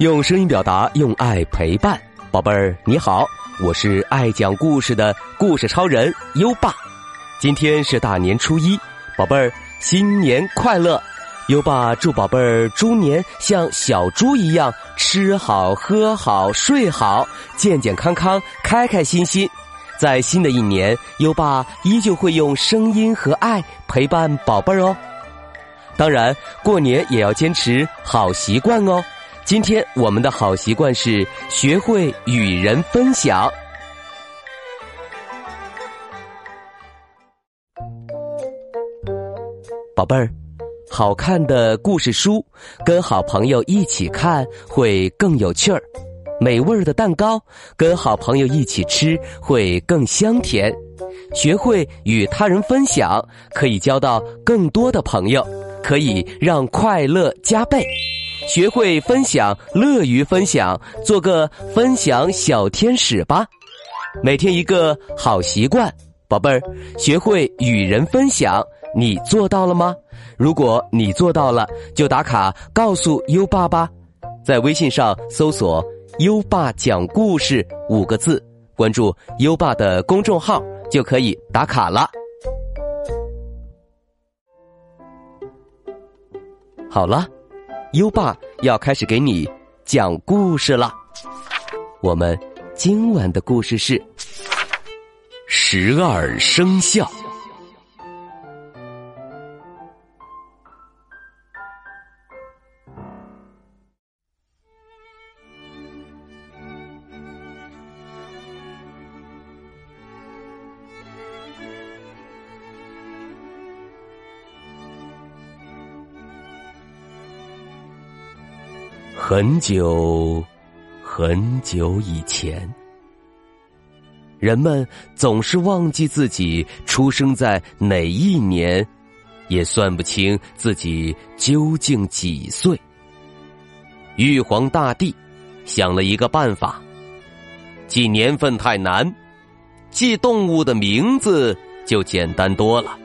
用声音表达，用爱陪伴，宝贝儿你好，我是爱讲故事的故事超人优爸。今天是大年初一，宝贝儿新年快乐！优爸祝宝贝儿猪年像小猪一样吃好喝好睡好，健健康康，开开心心。在新的一年，优爸依旧会用声音和爱陪伴宝贝儿哦。当然，过年也要坚持好习惯哦。今天我们的好习惯是学会与人分享。宝贝儿，好看的故事书跟好朋友一起看会更有趣儿，美味的蛋糕跟好朋友一起吃会更香甜。学会与他人分享，可以交到更多的朋友，可以让快乐加倍。学会分享，乐于分享，做个分享小天使吧。每天一个好习惯，宝贝儿，学会与人分享，你做到了吗？如果你做到了，就打卡告诉优爸吧。在微信上搜索“优爸讲故事”五个字，关注优爸的公众号就可以打卡了。好了。优爸要开始给你讲故事了。我们今晚的故事是十二生肖。很久，很久以前，人们总是忘记自己出生在哪一年，也算不清自己究竟几岁。玉皇大帝想了一个办法，记年份太难，记动物的名字就简单多了，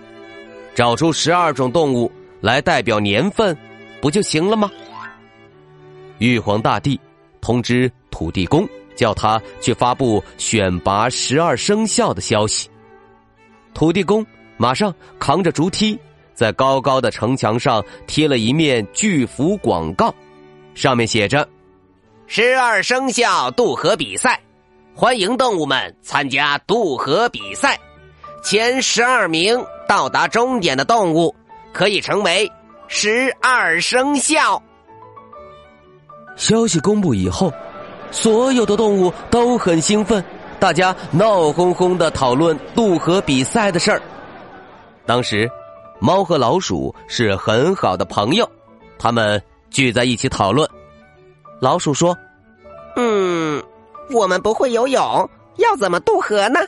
找出十二种动物来代表年份，不就行了吗？玉皇大帝通知土地公，叫他去发布选拔十二生肖的消息。土地公马上扛着竹梯，在高高的城墙上贴了一面巨幅广告，上面写着：“十二生肖渡河比赛，欢迎动物们参加渡河比赛。前十二名到达终点的动物，可以成为十二生肖。”消息公布以后，所有的动物都很兴奋，大家闹哄哄的讨论渡河比赛的事儿。当时，猫和老鼠是很好的朋友，他们聚在一起讨论。老鼠说：“嗯，我们不会游泳，要怎么渡河呢？”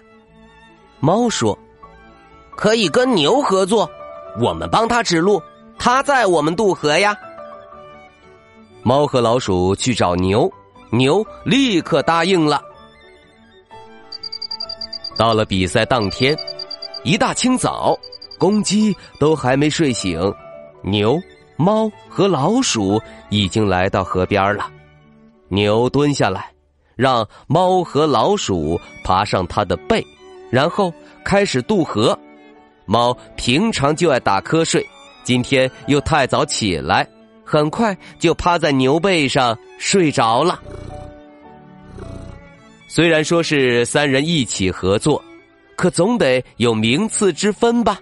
猫说：“可以跟牛合作，我们帮他指路，他载我们渡河呀。”猫和老鼠去找牛，牛立刻答应了。到了比赛当天，一大清早，公鸡都还没睡醒，牛、猫和老鼠已经来到河边了。牛蹲下来，让猫和老鼠爬上它的背，然后开始渡河。猫平常就爱打瞌睡，今天又太早起来。很快就趴在牛背上睡着了。虽然说是三人一起合作，可总得有名次之分吧。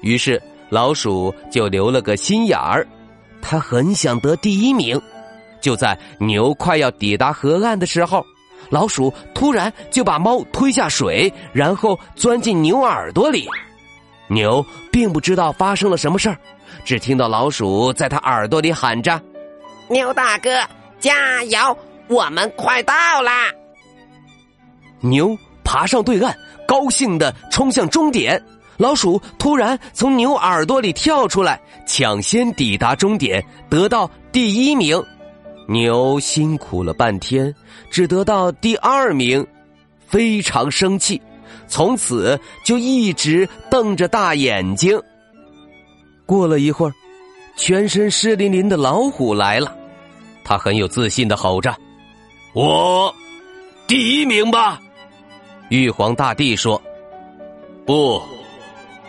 于是老鼠就留了个心眼儿，他很想得第一名。就在牛快要抵达河岸的时候，老鼠突然就把猫推下水，然后钻进牛耳朵里。牛并不知道发生了什么事儿。只听到老鼠在他耳朵里喊着：“牛大哥，加油！我们快到啦！”牛爬上对岸，高兴的冲向终点。老鼠突然从牛耳朵里跳出来，抢先抵达终点，得到第一名。牛辛苦了半天，只得到第二名，非常生气，从此就一直瞪着大眼睛。过了一会儿，全身湿淋淋的老虎来了，他很有自信的吼着：“我第一名吧！”玉皇大帝说：“不，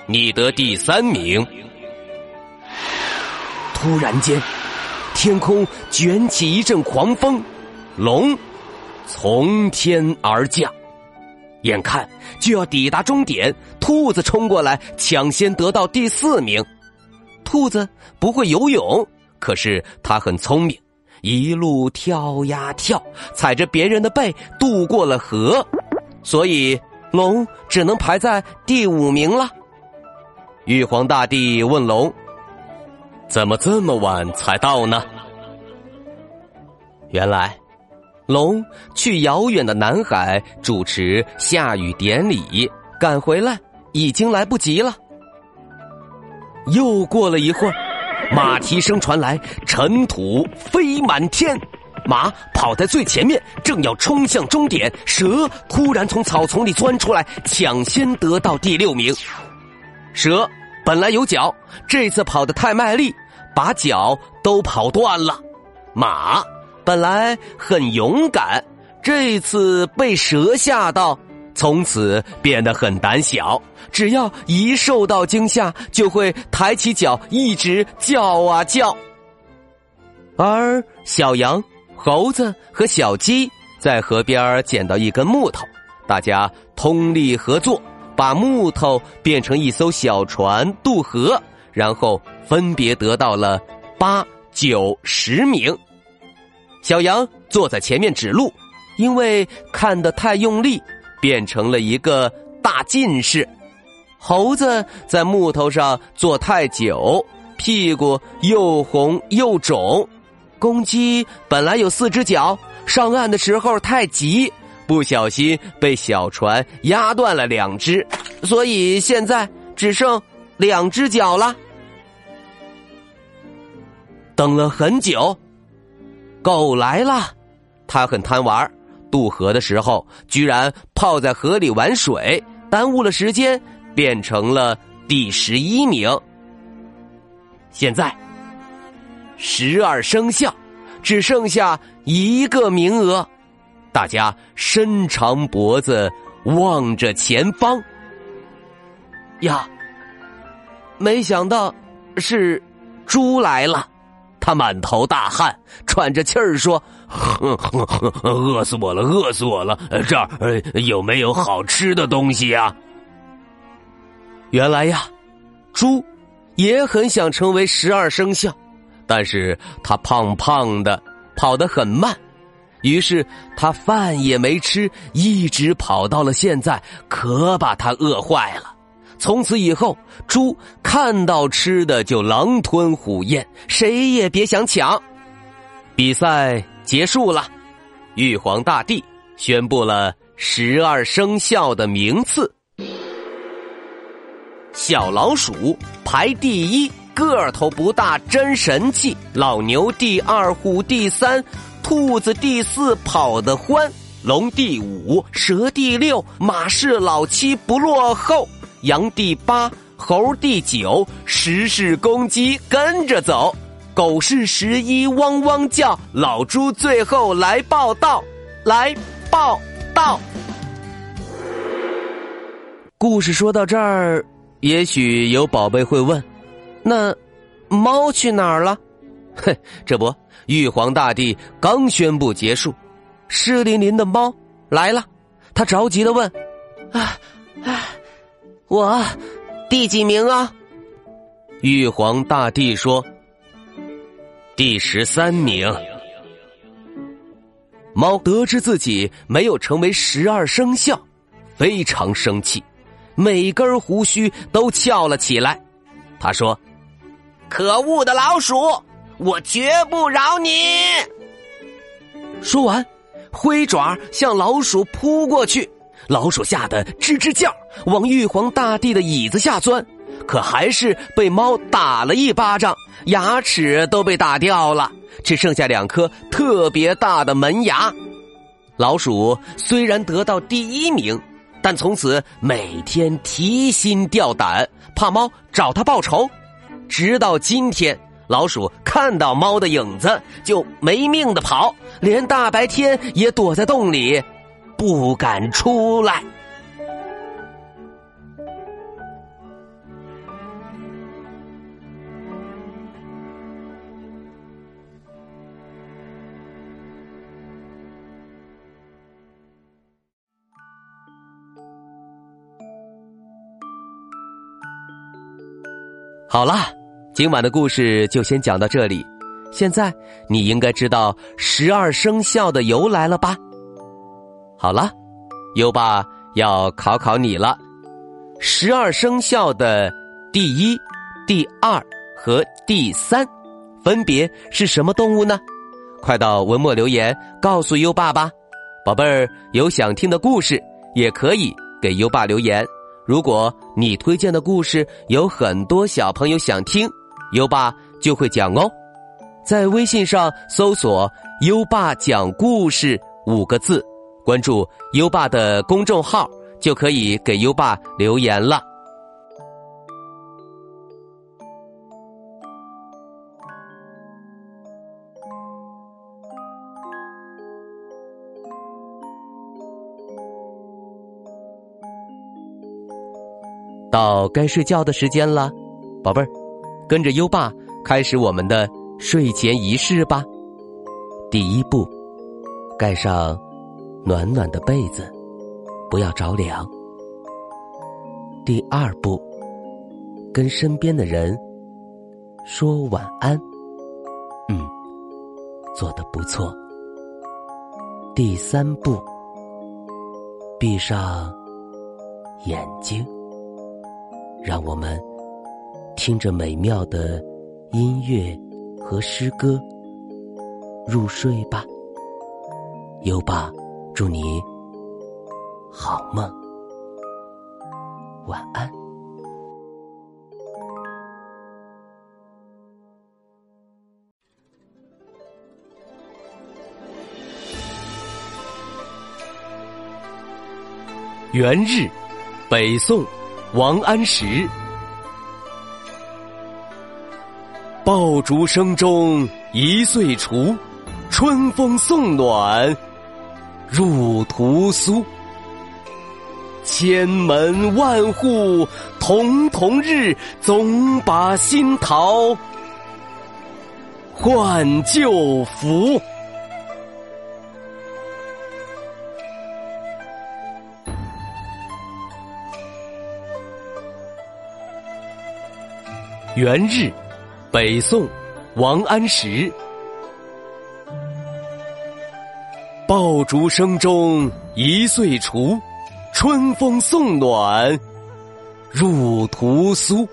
你得第三名。”突然间，天空卷起一阵狂风，龙从天而降，眼看就要抵达终点，兔子冲过来抢先得到第四名。兔子不会游泳，可是它很聪明，一路跳呀跳，踩着别人的背渡过了河，所以龙只能排在第五名了。玉皇大帝问龙。怎么这么晚才到呢？原来，龙去遥远的南海主持下雨典礼，赶回来已经来不及了。又过了一会儿，马蹄声传来，尘土飞满天，马跑在最前面，正要冲向终点，蛇突然从草丛里钻出来，抢先得到第六名。蛇。本来有脚，这次跑得太卖力，把脚都跑断了。马本来很勇敢，这次被蛇吓到，从此变得很胆小。只要一受到惊吓，就会抬起脚一直叫啊叫。而小羊、猴子和小鸡在河边捡到一根木头，大家通力合作。把木头变成一艘小船渡河，然后分别得到了八九十名。小羊坐在前面指路，因为看得太用力，变成了一个大近视。猴子在木头上坐太久，屁股又红又肿。公鸡本来有四只脚，上岸的时候太急。不小心被小船压断了两只，所以现在只剩两只脚了。等了很久，狗来了，它很贪玩，渡河的时候居然泡在河里玩水，耽误了时间，变成了第十一名。现在十二生肖只剩下一个名额。大家伸长脖子望着前方，呀，没想到是猪来了。他满头大汗，喘着气儿说：“ 饿死我了，饿死我了！这儿有没有好吃的东西呀？”原来呀，猪也很想成为十二生肖，但是他胖胖的，跑得很慢。于是他饭也没吃，一直跑到了现在，可把他饿坏了。从此以后，猪看到吃的就狼吞虎咽，谁也别想抢。比赛结束了，玉皇大帝宣布了十二生肖的名次：小老鼠排第一，个头不大，真神气；老牛第二，虎第三。兔子第四跑得欢，龙第五，蛇第六，马是老七不落后，羊第八，猴第九，十是公鸡跟着走，狗是十一汪汪叫，老猪最后来报道，来报道。故事说到这儿，也许有宝贝会问：那猫去哪儿了？哼，这不。玉皇大帝刚宣布结束，湿淋淋的猫来了，他着急的问：“啊，我第几名啊？”玉皇大帝说：“第十三名。”猫得知自己没有成为十二生肖，非常生气，每根胡须都翘了起来。他说：“可恶的老鼠！”我绝不饶你！说完，挥爪向老鼠扑过去。老鼠吓得吱吱叫，往玉皇大帝的椅子下钻，可还是被猫打了一巴掌，牙齿都被打掉了，只剩下两颗特别大的门牙。老鼠虽然得到第一名，但从此每天提心吊胆，怕猫找他报仇。直到今天，老鼠。看到猫的影子就没命的跑，连大白天也躲在洞里，不敢出来。好啦，今晚的故事就先讲到这里。现在你应该知道十二生肖的由来了吧？好了，优爸要考考你了。十二生肖的第一、第二和第三，分别是什么动物呢？快到文末留言告诉优爸吧。宝贝儿，有想听的故事也可以给优爸留言。如果你推荐的故事有很多小朋友想听，优爸就会讲哦。在微信上搜索“优爸讲故事”五个字，关注优爸的公众号，就可以给优爸留言了。到该睡觉的时间了，宝贝儿，跟着优爸开始我们的睡前仪式吧。第一步，盖上暖暖的被子，不要着凉。第二步，跟身边的人说晚安。嗯，做的不错。第三步，闭上眼睛。让我们听着美妙的音乐和诗歌入睡吧。优爸，祝你好梦，晚安。元日，北宋。王安石，爆竹声中一岁除，春风送暖入屠苏。千门万户曈曈日，总把新桃换旧符。元日，北宋，王安石。爆竹声中一岁除，春风送暖入屠苏。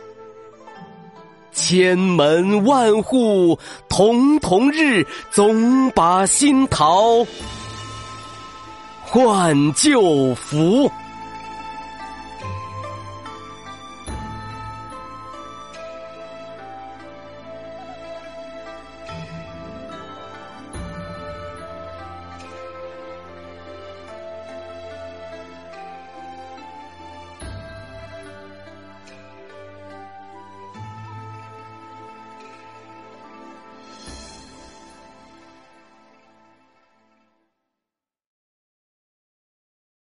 千门万户曈曈日，总把新桃换旧符。